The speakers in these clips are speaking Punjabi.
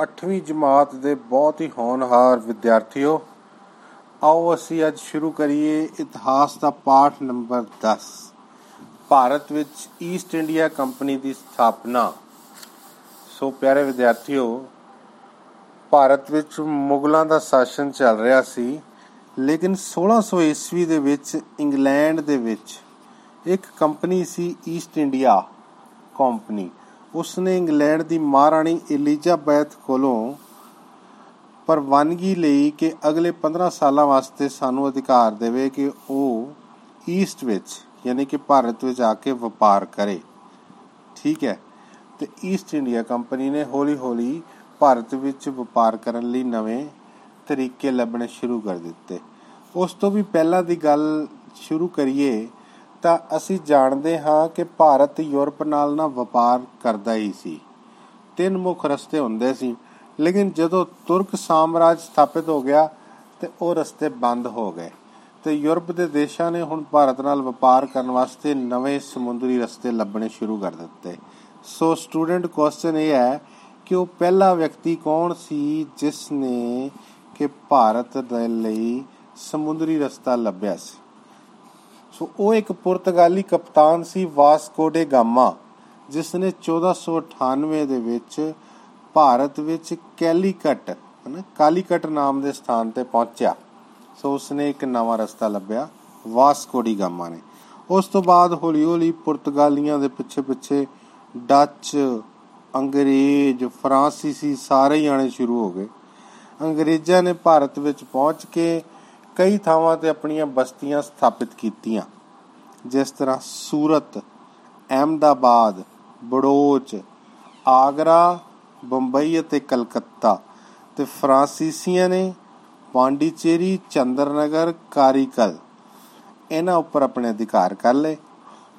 8ਵੀਂ ਜਮਾਤ ਦੇ ਬਹੁਤ ਹੀ ਹੋਣਹਾਰ ਵਿਦਿਆਰਥੀਓ, ਆਓ ਅਸੀਂ ਅੱਜ ਸ਼ੁਰੂ ਕਰੀਏ ਇਤਿਹਾਸ ਦਾ ਪਾਠ ਨੰਬਰ 10 ਭਾਰਤ ਵਿੱਚ ਈਸਟ ਇੰਡੀਆ ਕੰਪਨੀ ਦੀ ਸਥਾਪਨਾ। ਸੋ ਪਿਆਰੇ ਵਿਦਿਆਰਥੀਓ, ਭਾਰਤ ਵਿੱਚ ਮੁਗਲਾਂ ਦਾ ਸ਼ਾਸਨ ਚੱਲ ਰਿਹਾ ਸੀ, ਲੇਕਿਨ 1600 ਈਸਵੀ ਦੇ ਵਿੱਚ ਇੰਗਲੈਂਡ ਦੇ ਵਿੱਚ ਇੱਕ ਕੰਪਨੀ ਸੀ ਈਸਟ ਇੰਡੀਆ ਕੰਪਨੀ ਉਸਨੇ ਇੰਗਲੈਂਡ ਦੀ ਮਹਾਰਾਣੀ ਐਲਿਜ਼ਾਬੈਥ ਕੋਲੋਂ ਪ੍ਰਵਾਨਗੀ ਲਈ ਕਿ ਅਗਲੇ 15 ਸਾਲਾਂ ਵਾਸਤੇ ਸਾਨੂੰ ਅਧਿਕਾਰ ਦੇਵੇ ਕਿ ਉਹ ਈਸਟ ਵਿੱਚ, ਯਾਨੀ ਕਿ ਭਾਰਤ ਵਿੱਚ ਆ ਕੇ ਵਪਾਰ ਕਰੇ। ਠੀਕ ਹੈ? ਤੇ ਈਸਟ ਇੰਡੀਆ ਕੰਪਨੀ ਨੇ ਹੌਲੀ-ਹੌਲੀ ਭਾਰਤ ਵਿੱਚ ਵਪਾਰ ਕਰਨ ਲਈ ਨਵੇਂ ਤਰੀਕੇ ਲੱਭਣੇ ਸ਼ੁਰੂ ਕਰ ਦਿੱਤੇ। ਉਸ ਤੋਂ ਵੀ ਪਹਿਲਾਂ ਦੀ ਗੱਲ ਸ਼ੁਰੂ ਕਰੀਏ ਤਾਂ ਅਸੀਂ ਜਾਣਦੇ ਹਾਂ ਕਿ ਭਾਰਤ ਯੂਰਪ ਨਾਲ ਨਾ ਵਪਾਰ ਕਰਦਾ ਹੀ ਸੀ। ਤਿੰਨ ਮੁੱਖ ਰਸਤੇ ਹੁੰਦੇ ਸੀ। ਲੇਕਿਨ ਜਦੋਂ ਤੁਰਕ ਸਾਮਰਾਜ ਸਥਾਪਿਤ ਹੋ ਗਿਆ ਤੇ ਉਹ ਰਸਤੇ ਬੰਦ ਹੋ ਗਏ। ਤੇ ਯੂਰਪ ਦੇ ਦੇਸ਼ਾਂ ਨੇ ਹੁਣ ਭਾਰਤ ਨਾਲ ਵਪਾਰ ਕਰਨ ਵਾਸਤੇ ਨਵੇਂ ਸਮੁੰਦਰੀ ਰਸਤੇ ਲੱਭਣੇ ਸ਼ੁਰੂ ਕਰ ਦਿੱਤੇ। ਸੋ ਸਟੂਡੈਂਟ ਕੁਐਸਚਨ ਇਹ ਹੈ ਕਿ ਉਹ ਪਹਿਲਾ ਵਿਅਕਤੀ ਕੌਣ ਸੀ ਜਿਸ ਨੇ ਕਿ ਭਾਰਤ ਦੇ ਲਈ ਸਮੁੰਦਰੀ ਰਸਤਾ ਲੱਭਿਆ ਸੀ? ਸੋ ਉਹ ਇੱਕ ਪੁਰਤਗਾਲੀ ਕਪਤਾਨ ਸੀ ਵਾਸਕੋ ਡੇ ਗਾਮਾ ਜਿਸ ਨੇ 1498 ਦੇ ਵਿੱਚ ਭਾਰਤ ਵਿੱਚ ਕੈਲੀਕਟ, ਹਨਾ, ਕਾਲੀਕਟ ਨਾਮ ਦੇ ਸਥਾਨ ਤੇ ਪਹੁੰਚਿਆ। ਸੋ ਉਸਨੇ ਇੱਕ ਨਵਾਂ ਰਸਤਾ ਲੱਭਿਆ, ਵਾਸਕੋ ਡੀ ਗਾਮਾ ਨੇ। ਉਸ ਤੋਂ ਬਾਅਦ ਹੌਲੀ-ਹੌਲੀ ਪੁਰਤਗਾਲੀਆਂ ਦੇ ਪਿੱਛੇ-ਪਿੱਛੇ ਡੱਚ, ਅੰਗਰੇਜ਼, ਫਰਾਂਸੀਸੀ ਸਾਰੇ ਹੀ ਆਣੇ ਸ਼ੁਰੂ ਹੋ ਗਏ। ਅੰਗਰੇਜ਼ਾਂ ਨੇ ਭਾਰਤ ਵਿੱਚ ਪਹੁੰਚ ਕੇ ਕਈ ਥਾਵਾਂ ਤੇ ਆਪਣੀਆਂ ਬਸਤੀਆਂ ਸਥਾਪਿਤ ਕੀਤੀਆਂ। ਜਿਸ ਤਰ੍ਹਾਂ ਸੂਰਤ, ਅਹਿਮਦਾਬਾਦ, ਬੜੋਚ, ਆਗਰਾ, ਬੰਬਈ ਅਤੇ ਕਲਕੱਤਾ ਤੇ ਫਰਾਂਸੀਸੀਆਂ ਨੇ ਪਾਂਡੀਚੇਰੀ, ਚੰਦਰਨਗਰ, ਕਾਰੀਕਲ ਇਹਨਾਂ ਉੱਪਰ ਆਪਣੇ ਅਧਿਕਾਰ ਕਰ ਲਏ।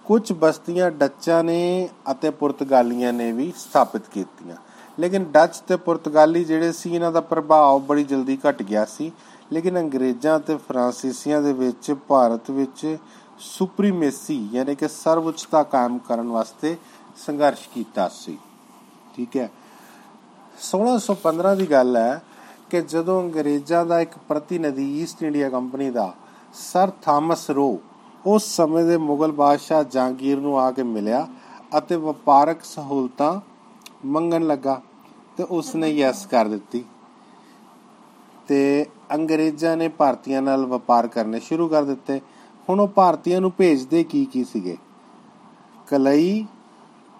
ਕੁਝ ਬਸਤੀਆਂ ਡੱਚਾਂ ਨੇ ਅਤੇ ਪੁਰਤਗਾਲੀਆਂ ਨੇ ਵੀ ਸਥਾਪਿਤ ਕੀਤੀਆਂ। ਲੇਕਿਨ ਡੱਚ ਤੇ ਪੁਰਤਗਾਲੀ ਜਿਹੜੇ ਸੀ, ਇਹਨਾਂ ਦਾ ਪ੍ਰਭਾਵ ਬੜੀ ਜਲਦੀ ਘਟ ਗਿਆ ਸੀ। ਲੇਕਿਨ ਅੰਗਰੇਜ਼ਾਂ ਤੇ ਫਰਾਂਸੀਸੀਆਂ ਦੇ ਵਿੱਚ, ਭਾਰਤ ਵਿੱਚ ਸੁਪਰੀਮੇਸੀ, ਯਾਨੀ ਕਿ ਸਰਵਉੱਚਤਾ ਕਾਇਮ ਕਰਨ ਵਾਸਤੇ ਸੰਘਰਸ਼ ਕੀਤਾ ਸੀ। ਠੀਕ ਹੈ। 1615 ਦੀ ਗੱਲ ਹੈ ਕਿ ਜਦੋਂ ਅੰਗਰੇਜ਼ਾਂ ਦਾ ਇੱਕ ਪ੍ਰਤੀਨਿਧੀ ਈਸਟ ਇੰਡੀਆ ਕੰਪਨੀ ਦਾ ਸਰ ਥਾਮਸ ਰੋ, ਉਸ ਸਮੇਂ ਦੇ ਮੁਗਲ ਬਾਦਸ਼ਾਹ ਜਹਾਂਗੀਰ ਨੂੰ ਆ ਕੇ ਮਿਲਿਆ ਅਤੇ ਵਪਾਰਕ ਸਹੂਲਤਾਂ ਮੰਗਣ ਲੱਗਾ ਤੇ ਉਸਨੇ ਯੈਸ ਕਰ ਦਿੱਤੀ। ਤੇ ਅੰਗਰੇਜ਼ਾਂ ਨੇ ਭਾਰਤੀਆਂ ਨਾਲ ਵਪਾਰ ਕਰਨੇ ਸ਼ੁਰੂ ਕਰ ਦਿੱਤੇ। ਹੁਣ ਉਹ ਭਾਰਤੀਆਂ ਨੂੰ ਭੇਜਦੇ ਕੀ ਕੀ ਸੀਗੇ? ਕਲਈ,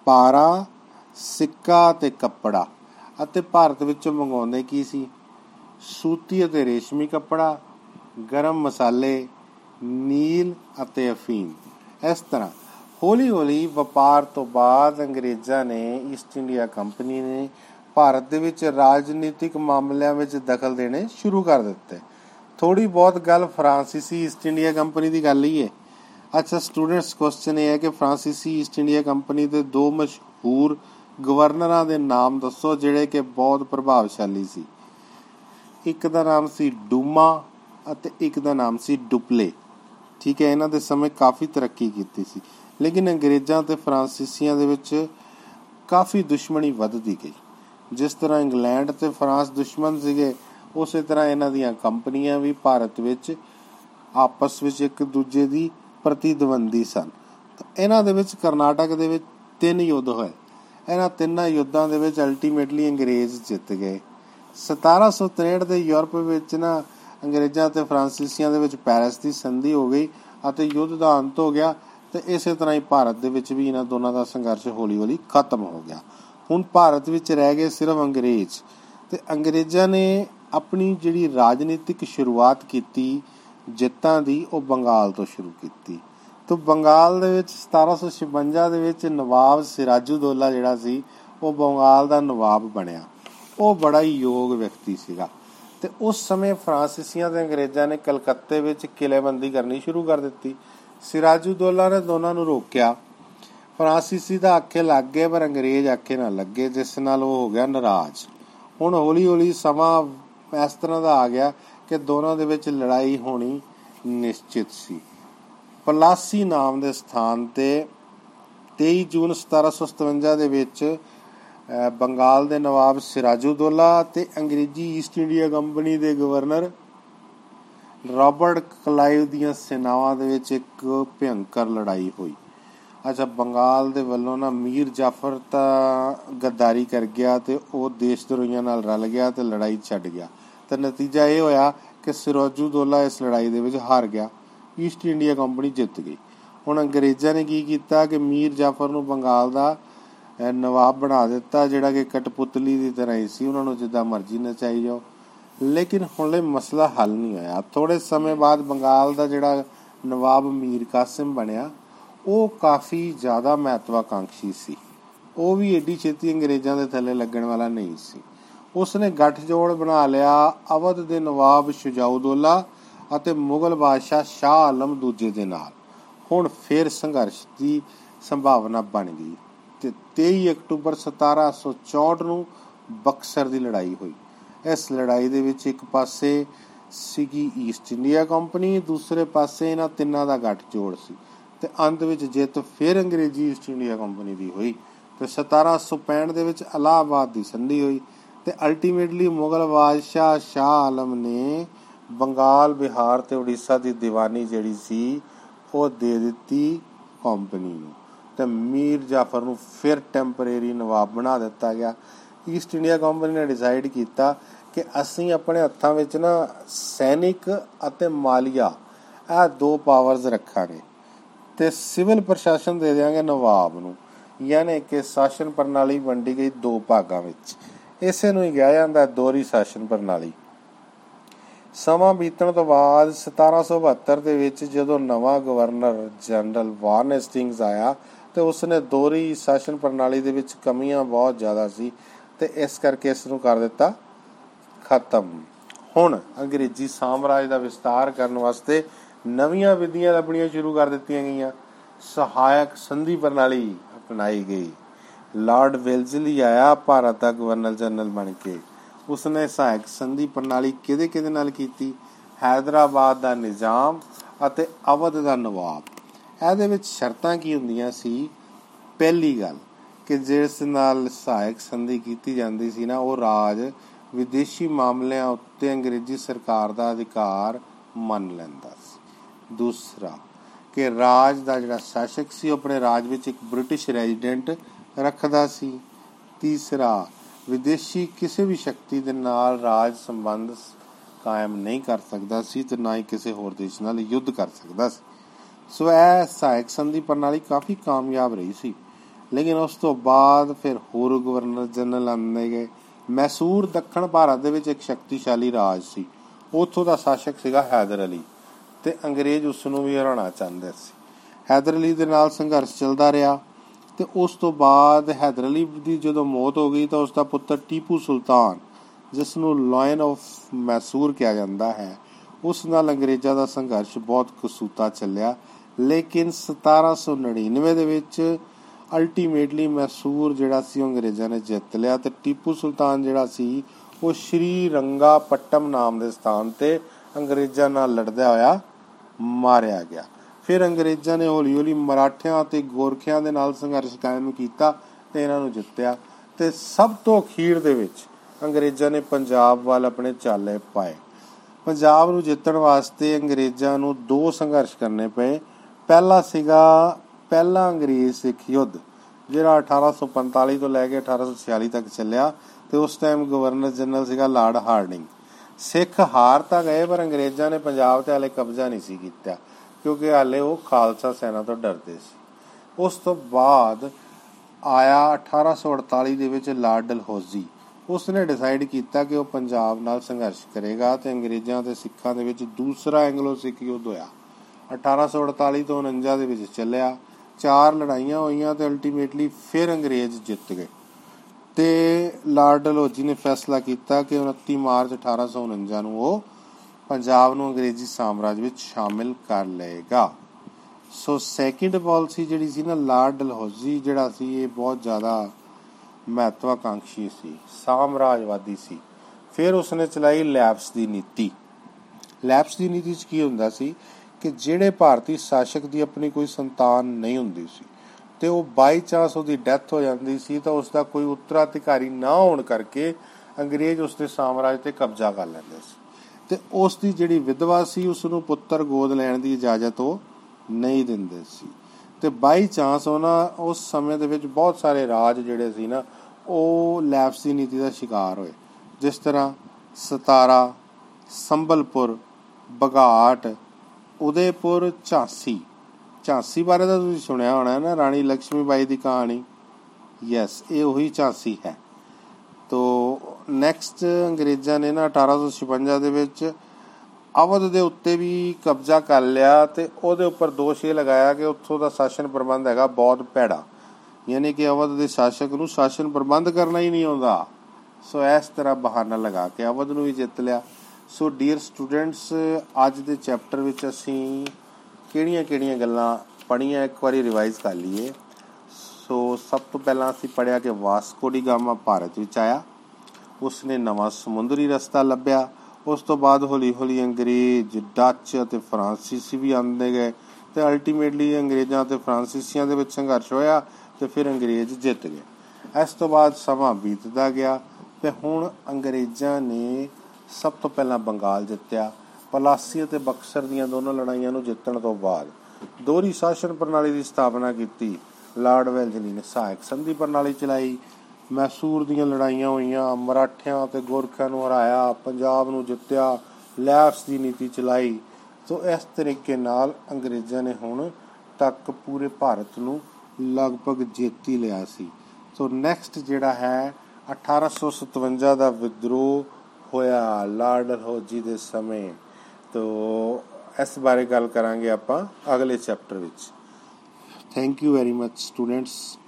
ਪਾਰਾ, ਸਿੱਕਾ ਤੇ ਕੱਪੜਾ। ਅਤੇ ਭਾਰਤ ਵਿੱਚੋਂ ਮੰਗਾਉਂਦੇ ਕੀ ਸੀ? ਸੂਤੀ ਅਤੇ ਰੇਸ਼ਮੀ ਕੱਪੜਾ, ਗਰਮ ਮਸਾਲੇ, ਨੀਲ ਅਤੇ ਅਫੀਮ। ਇਸ ਤਰ੍ਹਾਂ ਹੌਲੀ ਹੌਲੀ ਵਪਾਰ ਤੋਂ ਬਾਅਦ ਅੰਗਰੇਜ਼ਾਂ ਨੇ ਈਸਟ ਇੰਡੀਆ ਕੰਪਨੀ ਨੇ ਭਾਰਤ ਦੇ ਵਿੱਚ ਰਾਜਨੀਤਿਕ ਮਾਮਲਿਆਂ ਵਿੱਚ ਦਖਲ ਦੇਣੇ ਸ਼ੁਰੂ ਕਰ ਦਿੱਤੇ। ਥੋੜੀ ਬਹੁਤ ਗੱਲ ਫਰਾਂਸੀਸੀ ਈਸਟ ਇੰਡੀਆ ਕੰਪਨੀ ਦੀ ਗੱਲ ਹੀ ਹੈ। ਅੱਛਾ ਸਟੂਡੈਂਟਸ ਕੁਐਸਚਨ ਇਹ ਹੈ ਕਿ ਫਰਾਂਸੀਸੀ ਈਸਟ ਇੰਡੀਆ ਕੰਪਨੀ ਦੇ ਦੋ ਮਸ਼ਹੂਰ ਗਵਰਨਰਾਂ ਦੇ ਨਾਮ ਦੱਸੋ, ਜਿਹੜੇ ਕਿ ਬਹੁਤ ਪ੍ਰਭਾਵਸ਼ਾਲੀ ਸੀ। ਇੱਕ ਦਾ ਨਾਮ ਸੀ ਡੂਮਾ ਅਤੇ ਇੱਕ ਦਾ ਨਾਮ ਸੀ ਡੁਪਲੇ ਠੀਕ ਹੈ, ਇਹਨਾਂ ਦੇ ਸਮੇਂ ਕਾਫੀ ਤਰੱਕੀ ਕੀਤੀ ਸੀ। ਲੇਕਿਨ ਅੰਗਰੇਜ਼ਾਂ ਤੇ ਫਰਾਂਸੀਸੀਆਂ ਦੇ ਵਿੱਚ ਕਾਫੀ ਦੁਸ਼ਮਣੀ ਵੱਧਦੀ ਗਈ। ਜਿਸ ਤਰ੍ਹਾਂ ਇੰਗਲੈਂਡ ਤੇ ਫਰਾਂਸ ਦੁਸ਼ਮਣ ਸੀਗੇ, ਉਸੇ ਤਰ੍ਹਾਂ ਇਹਨਾਂ ਦੀਆਂ ਕੰਪਨੀਆਂ ਵੀ ਭਾਰਤ ਵਿੱਚ ਆਪਸ ਵਿੱਚ ਇੱਕ ਦੂਜੇ ਦੀ ਪ੍ਰਤੀਦਵੰਦੀ ਸਨ। ਇਹਨਾਂ ਦੇ ਵਿੱਚ ਕਰਨਾਟਕ ਦੇ ਵਿੱਚ ਤਿੰਨ ਯੁੱਧ ਹੋਏ। ਇਹਨਾਂ ਤਿੰਨਾਂ ਯੁੱਧਾਂ ਦੇ ਵਿੱਚ ਅਲਟੀਮੇਟਲੀ ਅੰਗਰੇਜ਼ ਜਿੱਤ ਗਏ। 1763 ਦੇ ਯੂਰਪ ਵਿੱਚ ਨਾ ਅੰਗਰੇਜ਼ਾਂ ਤੇ ਫਰਾਂਸੀਸੀਆਂ ਦੇ ਵਿੱਚ ਪੈਰਿਸ ਦੀ ਸੰਧੀ ਹੋ ਗਈ ਅਤੇ ਯੁੱਧ ਦਾ ਅੰਤ ਹੋ ਗਿਆ ਤੇ ਇਸੇ ਤਰ੍ਹਾਂ ਹੀ ਭਾਰਤ ਦੇ ਵਿੱਚ ਵੀ ਇਹਨਾਂ ਦੋਨਾਂ ਦਾ ਸੰਘਰਸ਼ ਹੌਲੀ-ਹੌਲੀ ਖਤਮ ਹੋ ਗਿਆ। ਹੁਣ ਭਾਰਤ ਵਿੱਚ ਰਹਿ ਗਏ ਸਿਰਫ ਅੰਗਰੇਜ਼। ਤੇ ਅੰਗਰੇਜ਼ਾਂ ਨੇ ਆਪਣੀ ਜਿਹੜੀ ਰਾਜਨੀਤਿਕ ਸ਼ੁਰੂਆਤ ਕੀਤੀ ਜਿੱਤਾਂ ਦੀ, ਉਹ ਬੰਗਾਲ ਤੋਂ ਸ਼ੁਰੂ ਕੀਤੀ। ਤੋਂ ਬੰਗਾਲ ਦੇ ਵਿੱਚ 1756 ਦੇ ਵਿੱਚ ਨਵਾਬ ਸਿਰਾਜੂਦੋਲਾ ਜਿਹੜਾ ਸੀ, ਉਹ ਬੰਗਾਲ ਦਾ ਨਵਾਬ ਬਣਿਆ। ਉਹ ਬੜਾ ਹੀ ਯੋਗ ਵਿਅਕਤੀ ਸੀਗਾ। ਤੇ ਉਸ ਸਮੇਂ ਫਰਾਂਸੀਸੀਆਂ ਤੇ ਅੰਗਰੇਜ਼ਾਂ ਨੇ ਕਲਕੱਤੇ ਵਿੱਚ ਕਿਲੇਬੰਦੀ ਕਰਨੀ ਸ਼ੁਰੂ ਕਰ ਦਿੱਤੀ। ਸਿਰਾਜੂਦੋਲਾ ਨੇ ਦੋਨਾਂ ਨੂੰ ਰੋਕਿਆ। ਫਰਾਂਸੀਸੀ ਦਾ ਆਖੇ ਲੱਗ ਗਏ ਪਰ ਅੰਗਰੇਜ਼ ਆਖੇ ਨਾ ਲੱਗੇ, ਜਿਸ ਨਾਲ ਉਹ ਹੋ ਗਿਆ ਨਾਰਾਜ਼। ਹੁਣ ਹੌਲੀ ਹੌਲੀ ਸਮਾਂ ਇਸ ਤਰ੍ਹਾਂ ਦਾ ਆ ਗਿਆ ਕਿ ਦੋਨਾਂ ਦੇ ਵਿੱਚ ਲੜਾਈ ਹੋਣੀ ਨਿਸ਼ਚਿਤ ਸੀ। ਪਲਾਸੀ ਨਾਮ ਦੇ ਸਥਾਨ ਤੇ 23 ਜੂਨ 1757 ਦੇ ਵਿੱਚ ਬੰਗਾਲ ਦੇ ਨਵਾਬ ਸਿਰਾਜੁਦੋਲਾ ਤੇ ਅੰਗਰੇਜ਼ੀ ਈਸਟ ਇੰਡੀਆ ਕੰਪਨੀ ਦੇ ਗਵਰਨਰ ਰਾਬਰਟ ਕਲਾਈਵ ਦੀਆਂ ਸੈਨਾਵਾਂ ਦੇ ਵਿੱਚ ਇੱਕ ਭਿਆਨਕ ਲੜਾਈ ਹੋਈ। ਅੱਛਾ, ਬੰਗਾਲ ਦੇ ਵੱਲੋਂ ਨਾ ਮੀਰ ਜਾਫਰ ਤਾਂ ਗੱਦਾਰੀ ਕਰ ਗਿਆ ਤੇ ਉਹ ਦੇਸ਼ ਦਰੋਈਆਂ ਨਾਲ ਰਲ ਗਿਆ ਤੇ ਲੜਾਈ ਛੱਡ ਗਿਆ। ਤੇ ਨਤੀਜਾ ਇਹ ਹੋਇਆ ਕਿ ਸਿਰਾਜੁਦੋਲਾ ਇਸ ਲੜਾਈ ਦੇ ਵਿੱਚ ਹਾਰ ਗਿਆ। ਈਸਟ ਇੰਡੀਆ ਕੰਪਨੀ ਜਿੱਤ ਗਈ। ਹੁਣ ਅੰਗਰੇਜ਼ਾਂ ਨੇ ਕੀ ਕੀਤਾ ਕਿ ਮੀਰ ਜਾਫਰ ਨੂੰ ਬੰਗਾਲ ਦਾ ਨਵਾਬ ਬਣਾ ਦਿੱਤਾ, ਜਿਹੜਾ ਕਿ ਕਟਪੁਤਲੀ ਦੀ ਤਰ੍ਹਾਂ ਹੀ ਸੀ। ਉਹਨਾਂ ਨੂੰ ਜਿੱਦਾਂ ਮਰਜ਼ੀ ਨਚਾਈ ਜਾਓ। ਲੇਕਿਨ ਹੁਣੇ ਮਸਲਾ ਹੱਲ ਨਹੀਂ ਹੋਇਆ। ਥੋੜੇ ਸਮੇਂ ਬਾਅਦ ਬੰਗਾਲ ਦਾ ਜਿਹੜਾ ਨਵਾਬ ਮੀਰ ਕਾਸਿਮ ਬਣਿਆ ਉਹ ਕਾਫੀ ਜ਼ਿਆਦਾ ਮਹੱਤਵਾਕਾਂਖੀ ਸੀ। ਉਹ ਵੀ ਏਡੀ ਛੇਤੀ ਅੰਗਰੇਜ਼ਾਂ ਦੇ ਥੱਲੇ ਲੱਗਣ ਵਾਲਾ ਨਹੀਂ ਸੀ। ਉਸਨੇ ਗੱਠਜੋੜ ਬਣਾ ਲਿਆ, ਅਵਧ ਦੇ ਨਵਾਬ ਸ਼ੁਜਾਉਦੋਲਾ ਅਤੇ ਮੁਗਲ ਬਾਦਸ਼ਾਹ ਸ਼ਾਹ ਆਲਮ ਦੂਜੇ ਦੇ ਨਾਲ। ਹੁਣ ਫਿਰ ਸੰਘਰਸ਼ ਦੀ ਸੰਭਾਵਨਾ ਬਣ ਗਈ ਤੇ 23 ਅਕਤੂਬਰ 1764 ਨੂੰ ਬਕਸਰ ਦੀ ਲੜਾਈ ਹੋਈ। ਇਸ ਲੜਾਈ ਦੇ ਵਿੱਚ ਇੱਕ ਪਾਸੇ ਸੀਗੀ ਈਸਟ ਇੰਡੀਆ ਕੰਪਨੀ, ਦੂਸਰੇ ਪਾਸੇ ਇਹਨਾਂ ਤਿੰਨਾਂ ਦਾ ਗੱਠਜੋੜ ਸੀ। ਤੇ ਅੰਤ ਵਿੱਚ ਜਿੱਤ ਫਿਰ ਅੰਗਰੇਜ਼ੀ ਈਸਟ ਇੰਡੀਆ ਕੰਪਨੀ ਦੀ ਹੋਈ ਤੇ 1765 ਦੇ ਵਿੱਚ ਅਲਾਹਾਬਾਦ ਦੀ ਸੰਧੀ ਹੋਈ ਤੇ ਅਲਟੀਮੇਟਲੀ ਮੁਗਲ ਬਾਦਸ਼ਾਹ ਸ਼ਾਹ ਆਲਮ ਨੇ ਬੰਗਾਲ, ਬਿਹਾਰ ਤੇ ਉੜੀਸਾ ਦੀ ਦੀਵਾਨੀ ਜਿਹੜੀ ਸੀ, ਉਹ ਦੇ ਦਿੱਤੀ ਕੰਪਨੀ ਨੂੰ। ਤੇ ਮੀਰ ਜਾਫਰ ਨੂੰ ਫਿਰ ਟੈਂਪਰੇਰੀ ਨਵਾਬ ਬਣਾ ਦਿੱਤਾ ਗਿਆ। ਈਸਟ ਇੰਡੀਆ ਕੰਪਨੀ ਨੇ ਡਿਸਾਈਡ ਕੀਤਾ ਕਿ ਅਸੀਂ ਆਪਣੇ ਹੱਥਾਂ ਵਿੱਚ ਨਾ ਸੈਨਿਕ ਅਤੇ ਮਾਲੀਆ, ਇਹ ਦੋ ਪਾਵਰਸ ਰੱਖਾਂਗੇ। ਤੇ ਸਿਵਲ ਪ੍ਰਸ਼ਾਸਨ ਦੇ ਦੇਵਾਂਗੇ ਨਵਾਬ ਨੂੰ। ਯਾਨੀ ਕਿ ਸ਼ਾਸਨ ਪ੍ਰਣਾਲੀ ਵੰਡੀ ਗਈ ਦੋ ਭਾਗਾਂ ਵਿੱਚ। ਇਸੇ ਨੂੰ ਹੀ ਕਿਹਾ ਜਾਂਦਾ ਦੋਹਰੀ ਸ਼ਾਸਨ ਪ੍ਰਣਾਲੀ। ਸਮਾਂ ਬੀਤਣ ਤੋਂ ਬਾਅਦ 1772 ਦੇ ਵਿੱਚ ਜਦੋਂ ਨਵਾਂ ਗਵਰਨਰ ਜਨਰਲ ਵਾਰਨ ਹੈਸਟਿੰਗਸ ਆਇਆ, ਤੇ ਉਸਨੇ ਦੋਹਰੀ ਸ਼ਾਸਨ ਪ੍ਰਣਾਲੀ ਦੇ ਵਿੱਚ ਕਮੀਆਂ ਬਹੁਤ ਜ਼ਿਆਦਾ ਸੀ ਤੇ ਇਸ ਕਰਕੇ ਇਸ ਨੂੰ ਕਰ ਦਿੱਤਾ ਖਤਮ। ਹੁਣ ਅੰਗਰੇਜ਼ੀ ਸਾਮਰਾਜ ਦਾ ਵਿਸਤਾਰ ਕਰਨ ਵਾਸਤੇ ਨਵੀਆਂ ਵਿਧੀਆਂ ਲੱਭਣੀਆਂ ਸ਼ੁਰੂ ਕਰ ਦਿੱਤੀਆਂ ਗਈਆਂ। ਸਹਾਇਕ ਸੰਧੀ ਪ੍ਰਣਾਲੀ ਅਪਣਾਈ ਗਈ। ਲਾਰਡ ਵੈਲਜ਼ਲੀ ਆਇਆ ਭਾਰਤ ਦਾ ਗਵਰਨਰ ਜਨਰਲ ਬਣ ਕੇ। ਉਸਨੇ ਸਹਾਇਕ ਸੰਧੀ ਪ੍ਰਣਾਲੀ ਕਿਹਦੇ ਕਿਹਦੇ ਨਾਲ ਕੀਤੀ? ਹైదరాబాద్ ਦਾ ਨਿਜ਼ਾਮ ਅਤੇ ਅਵਧ ਦਾ ਨਵਾਬ। ਇਹਦੇ ਵਿੱਚ ਸ਼ਰਤਾਂ ਕੀ ਹੁੰਦੀਆਂ ਸੀ? ਪਹਿਲੀ ਗੱਲ ਕਿ ਜਿਸ ਨਾਲ ਸਹਾਇਕ ਸੰਧੀ ਕੀਤੀ ਜਾਂਦੀ ਸੀ ਨਾ, ਉਹ ਰਾਜ ਵਿਦੇਸ਼ੀ ਮਾਮਲਿਆਂ ਉੱਤੇ ਅੰਗਰੇਜ਼ੀ ਸਰਕਾਰ ਦਾ ਅਧਿਕਾਰ ਮੰਨ ਲੈਂਦਾ ਸੀ। ਦੂਸਰਾ ਕਿ ਰਾਜ ਦਾ ਜਿਹੜਾ ਸ਼ਾਸਕ ਸੀ, ਉਹ ਆਪਣੇ ਰਾਜ ਵਿੱਚ ਇੱਕ ਬ੍ਰਿਟਿਸ਼ ਰੈਜ਼ੀਡੈਂਟ ਰੱਖਦਾ ਸੀ। ਤੀਸਰਾ, ਵਿਦੇਸ਼ੀ ਕਿਸੇ ਵੀ ਸ਼ਕਤੀ ਦੇ ਨਾਲ ਰਾਜ ਸੰਬੰਧ ਕਾਇਮ ਨਹੀਂ ਕਰ ਸਕਦਾ ਸੀ ਤੇ ਨਾ ਹੀ ਕਿਸੇ ਹੋਰ ਦੇਸ਼ ਨਾਲ ਯੁੱਧ ਕਰ ਸਕਦਾ ਸੀ। ਸੋ ਇਹ ਸਹਾਇਕ ਸੰਧੀ ਪ੍ਰਣਾਲੀ ਕਾਫੀ ਕਾਮਯਾਬ ਰਹੀ ਸੀ। ਲੇਕਿਨ ਉਸ ਤੋਂ ਬਾਅਦ ਫਿਰ ਹੋਰ ਗਵਰਨਰ ਜਨਰਲ ਆਉਂਦੇ ਗਏ। ਮੈਸੂਰ ਦੱਖਣ ਭਾਰਤ ਦੇ ਵਿੱਚ ਇੱਕ ਸ਼ਕਤੀਸ਼ਾਲੀ ਰਾਜ ਸੀ। ਉੱਥੋਂ ਦਾ ਸ਼ਾਸਕ ਸੀਗਾ ਹੈਦਰ ਅਲੀ। ਤੇ ਅੰਗਰੇਜ਼ ਉਸ ਨੂੰ ਵੀ ਹਰਾਉਣਾ ਚਾਹੁੰਦੇ ਸੀ। ਹੈਦਰ ਅਲੀ ਦੇ ਨਾਲ ਸੰਘਰਸ਼ ਚੱਲਦਾ ਰਿਹਾ ਤੇ ਉਸ ਤੋਂ ਬਾਅਦ ਹੈਦਰ ਅਲੀ ਦੀ ਜਦੋਂ ਮੌਤ ਹੋ ਗਈ ਤਾਂ ਉਸ ਦਾ ਪੁੱਤਰ ਟੀਪੂ ਸੁਲਤਾਨ, ਜਿਸ ਨੂੰ ਲਾਇਨ ਆਫ ਮੈਸੂਰ ਕਿਹਾ ਜਾਂਦਾ ਹੈ, ਉਸ ਨਾਲ ਅੰਗਰੇਜ਼ਾਂ ਦਾ ਸੰਘਰਸ਼ ਬਹੁਤ ਕਸੂਤਾ ਚੱਲਿਆ। ਲੇਕਿਨ 1799 ਦੇ ਵਿੱਚ ਅਲਟੀਮੇਟਲੀ ਮੈਸੂਰ ਜਿਹੜਾ ਸੀ ਅੰਗਰੇਜ਼ਾਂ ਨੇ ਜਿੱਤ ਲਿਆ ਤੇ ਟੀਪੂ ਸੁਲਤਾਨ ਜਿਹੜਾ ਸੀ ਉਹ ਸ਼੍ਰੀ ਰੰਗਾ ਪੱਟਮ ਨਾਮ ਦੇ ਸਥਾਨ ਤੇ ਅੰਗਰੇਜ਼ਾਂ ਨਾਲ ਲੜਦਾ ਹੋਇਆ ਮਾਰਿਆ ਗਿਆ। ਫਿਰ ਅੰਗਰੇਜ਼ਾਂ ਨੇ ਹੌਲੀ-ਹੌਲੀ ਮਰਾਠਿਆਂ ਤੇ ਗੋਰਖਿਆਂ ਦੇ ਨਾਲ ਸੰਘਰਸ਼ ਕਾਇਮ ਕੀਤਾ ਤੇ ਇਹਨਾਂ ਨੂੰ ਜਿੱਤਿਆ। ਤੇ ਸਭ ਤੋਂ ਅਖੀਰ ਦੇ ਵਿੱਚ ਅੰਗਰੇਜ਼ਾਂ ਨੇ ਪੰਜਾਬ ਵੱਲ ਆਪਣੇ ਚਾਲੇ ਪਾਏ। ਪੰਜਾਬ ਨੂੰ ਜਿੱਤਣ ਵਾਸਤੇ ਅੰਗਰੇਜ਼ਾਂ ਨੂੰ ਦੋ ਸੰਘਰਸ਼ ਕਰਨੇ ਪਏ। ਪਹਿਲਾ ਸੀਗਾ, ਪਹਿਲਾ ਅੰਗਰੇਜ਼ ਸਿੱਖ ਯੁੱਧ, ਜਿਹੜਾ 1845 ਤੋਂ ਲੈ ਕੇ 1846 ਤੱਕ ਚੱਲਿਆ ਤੇ ਉਸ ਟਾਈਮ ਗਵਰਨਰ ਜਨਰਲ ਸੀਗਾ ਲਾਰਡ ਹਾਰਡਿੰਗ। ਸਿੱਖ ਹਾਰ ਤਾਂ ਗਏ, ਪਰ ਅੰਗਰੇਜ਼ਾਂ ਨੇ ਪੰਜਾਬ ਤੇ ਹਲੇ ਕਬਜ਼ਾ ਨਹੀਂ ਸੀ ਕੀਤਾ, ਕਿਉਂਕਿ ਹਾਲੇ ਉਹ ਖਾਲਸਾ ਸੈਨਾ ਤੋਂ ਡਰਦੇ ਸੀ। ਉਸ ਤੋਂ ਬਾਅਦ ਆਇਆ 1848 ਦੇ ਵਿੱਚ ਲਾਰਡ ਡਲਹੌਜ਼ੀ। ਉਸ ਨੇ ਡਿਸਾਈਡ ਕੀਤਾ ਕਿ ਉਹ ਪੰਜਾਬ ਨਾਲ ਸੰਘਰਸ਼ ਕਰੇਗਾ ਤੇ ਅੰਗਰੇਜ਼ਾਂ ਤੇ ਸਿੱਖਾਂ ਦੇ ਵਿੱਚ ਦੂਸਰਾ ਐਂਗਲੋ ਸਿੱਖ ਯੁੱਧ ਹੋਇਆ। 1848 ਤੋਂ 49 ਦੇ ਵਿੱਚ ਚੱਲਿਆ, ਚਾਰ ਲੜਾਈਆਂ ਹੋਈਆਂ ਤੇ ਅਲਟੀਮੇਟਲੀ ਫਿਰ ਅੰਗਰੇਜ਼ ਜਿੱਤ ਗਏ। ਤੇ ਲਾਰਡ ਡਲਹੌਜ਼ੀ ਨੇ ਫੈਸਲਾ ਕੀਤਾ ਕਿ 29 ਮਾਰਚ 1849 ਨੂੰ ਉਹ ਪੰਜਾਬ ਨੂੰ ਅੰਗਰੇਜ਼ੀ ਸਾਮਰਾਜ ਵਿੱਚ ਸ਼ਾਮਿਲ ਕਰ ਲਏਗਾ। ਸੋ ਸੈਕਿੰਡ ਪਾਲਿਸੀ ਜਿਹੜੀ ਸੀ ਨਾ, ਲਾਰਡ ਡਲਹੌਜ਼ੀ, ਜਿਹੜਾ ਸੀ, ਇਹ ਬਹੁਤ ਜ਼ਿਆਦਾ ਮਹੱਤਵਾਕਾਂਖੀ ਸੀ, ਸਾਮਰਾਜਵਾਦੀ ਸੀ। ਫਿਰ ਉਸਨੇ ਚਲਾਈ ਲੈਪਸ ਦੀ ਨੀਤੀ। ਲੈਪਸ ਦੀ ਨੀਤੀ 'ਚ ਕੀ ਹੁੰਦਾ ਸੀ ਕਿ ਜਿਹੜੇ ਭਾਰਤੀ ਸ਼ਾਸਕ ਦੀ ਆਪਣੀ ਕੋਈ ਸੰਤਾਨ ਨਹੀਂ ਹੁੰਦੀ ਸੀ ਤੇ ਉਹ ਬਾਈ ਚਾਂਸ ਉਹਦੀ ਡੈਥ ਹੋ ਜਾਂਦੀ ਸੀ ਤਾਂ ਉਸ ਦਾ ਕੋਈ ਉੱਤਰਾਧਿਕਾਰੀ ਨਾ ਹੋਣ ਕਰਕੇ ਅੰਗਰੇਜ਼ ਉਸ ਦੇ ਸਾਮਰਾਜ ਤੇ ਕਬਜ਼ਾ ਕਰ ਲੈਂਦੇ ਸੀ। ਤੇ ਉਸ ਦੀ ਜਿਹੜੀ ਵਿਧਵਾ ਸੀ ਉਸ ਨੂੰ ਪੁੱਤਰ ਗੋਦ ਲੈਣ ਦੀ ਇਜਾਜ਼ਤ ਉਹ ਨਹੀਂ ਦਿੰਦੇ ਸੀ। ਤੇ ਬਾਈ ਚਾਂਸ ਉਹਨਾਂ ਉਸ ਸਮੇਂ ਦੇ ਵਿੱਚ ਬਹੁਤ ਸਾਰੇ ਰਾਜ ਜਿਹੜੇ ਸੀ ਨਾ, ਉਹ ਲੈਫਸੀ ਨੀਤੀ ਦਾ ਸ਼ਿਕਾਰ ਹੋਏ। ਜਿਸ ਤਰ੍ਹਾਂ ਸਤਾਰਾ, ਸੰਬਲਪੁਰ ਬਘਾਟ ਉਦੇਪੁਰ, ਝਾਂਸੀ। ਝਾਂਸੀ ਬਾਰੇ ਤਾਂ ਤੁਸੀਂ ਸੁਣਿਆ ਹੋਣਾ ਹੈ ਨਾ, ਰਾਣੀ ਲక్ష్ਮੀ ਬਾਈ ਦੀ ਕਹਾਣੀ। ਯੈਸ ਇਹ ਉਹੀ ਝਾਂਸੀ ਹੈ। ਤੋ ਨੈਕਸਟ ਅੰਗਰੇਜ਼ਾਂ ਨੇ ਨਾ 1856 ਦੇ ਵਿੱਚ ਅਵਧ ਦੇ ਉੱਤੇ ਵੀ ਕਬਜ਼ਾ ਕਰ ਲਿਆ ਤੇ ਉਹਦੇ ਉੱਪਰ ਦੋਸ਼ ਇਹ ਲਗਾਇਆ ਕਿ ਉੱਥੋਂ ਦਾ ਸ਼ਾਸਨ ਪ੍ਰਬੰਧ ਹੈਗਾ ਬਹੁਤ ਭੈੜਾ। ਯਾਨੀ ਕਿ ਅਵਧ ਦੇ ਸ਼ਾਸਕ ਨੂੰ ਸ਼ਾਸਨ ਪ੍ਰਬੰਧ ਕਰਨਾ ਹੀ ਨਹੀਂ ਆਉਂਦਾ। ਸੋ ਇਸ ਤਰ੍ਹਾਂ ਬਹਾਨਾ ਲਗਾ ਕੇ ਅਵਧ ਨੂੰ ਵੀ ਜਿੱਤ ਲਿਆ। ਸੋ ਡੀਅਰ ਸਟੂਡੈਂਟਸ ਅੱਜ ਦੇ ਚੈਪਟਰ ਵਿੱਚ ਅਸੀਂ ਕਿਹੜੀਆਂ-ਕਿਹੜੀਆਂ ਗੱਲਾਂ ਪੜ੍ਹੀਆਂ, ਇੱਕ ਵਾਰੀ ਰਿਵਾਈਜ਼ ਕਰ ਲਈਏ। ਸੋ, ਸਭ ਤੋਂ ਪਹਿਲਾਂ ਅਸੀਂ ਪੜਿਆ ਕਿ ਵਾਸਕੋ ਡੀ ਗਾਮਾ ਭਾਰਤ ਵਿੱਚ ਆਇਆ। ਉਸਨੇ ਨਵਾਂ ਸਮੁੰਦਰੀ ਰਸਤਾ ਲੱਭਿਆ। ਉਸ ਤੋਂ ਬਾਅਦ ਹੌਲੀ-ਹੌਲੀ ਅੰਗਰੇਜ਼, ਡੱਚ ਅਤੇ ਫਰਾਂਸੀਸੀ ਵੀ ਆਉਂਦੇ ਗਏ ਤੇ ਅਲਟੀਮੇਟਲੀ ਅੰਗਰੇਜ਼ਾਂ ਤੇ ਫਰਾਂਸੀਸੀਆਂ ਦੇ ਵਿੱਚ ਸੰਘਰਸ਼ ਹੋਇਆ ਤੇ ਫਿਰ ਅੰਗਰੇਜ਼ ਜਿੱਤ ਗਏ। ਇਸ ਤੋਂ ਬਾਅਦ ਸਮਾਂ ਬੀਤਦਾ ਗਿਆ ਤੇ ਹੁਣ ਅੰਗਰੇਜ਼ਾਂ ਨੇ ਸਭ ਤੋਂ ਪਹਿਲਾਂ ਬੰਗਾਲ ਜਿੱਤਿਆ। ਪਲਾਸੀ ਅਤੇ ਬਕਸਰ ਦੀਆਂ ਦੋਨੋਂ ਲੜਾਈਆਂ ਨੂੰ ਜਿੱਤਣ ਤੋਂ ਬਾਅਦ ਦੋਹਰੀ ਸ਼ਾਸਨ ਪ੍ਰਣਾਲੀ ਦੀ ਸਥਾਪਨਾ ਕੀਤੀ। ਲਾਰਡ ਵੈਲਜ਼ਲੀ ਨੇ ਸਹਾਇਕ ਸੰਧੀ ਪ੍ਰਣਾਲੀ ਚਲਾਈ। ਮੈਸੂਰ ਦੀਆਂ ਲੜਾਈਆਂ ਹੋਈਆਂ, ਮਰਾਠਿਆਂ ਤੇ ਗੋਰਖਿਆਂ ਨੂੰ ਹਰਾਇਆ, ਪੰਜਾਬ ਨੂੰ ਜਿੱਤਿਆ ਲੈਫਸ ਦੀ ਨੀਤੀ ਚਲਾਈ। ਸੋ ਇਸ ਤਰੀਕੇ ਨਾਲ ਅੰਗਰੇਜ਼ਾਂ ਨੇ ਹੁਣ ਤੱਕ ਪੂਰੇ ਭਾਰਤ ਨੂੰ ਲਗਭਗ ਜਿੱਤ ਹੀ ਲਿਆ ਸੀ। ਸੋ ਨੈਕਸਟ ਜਿਹੜਾ ਹੈ 1857 ਦਾ ਵਿਦਰੋਹ ਹੋਇਆ ਲਾਰਡ ਰੋਜੀ ਦੇ ਸਮੇਂ। ਤੋ ਇਸ ਬਾਰੇ ਗੱਲ ਕਰਾਂਗੇ ਆਪਾਂ ਅਗਲੇ ਚੈਪਟਰ ਵਿੱਚ। Thank you very much students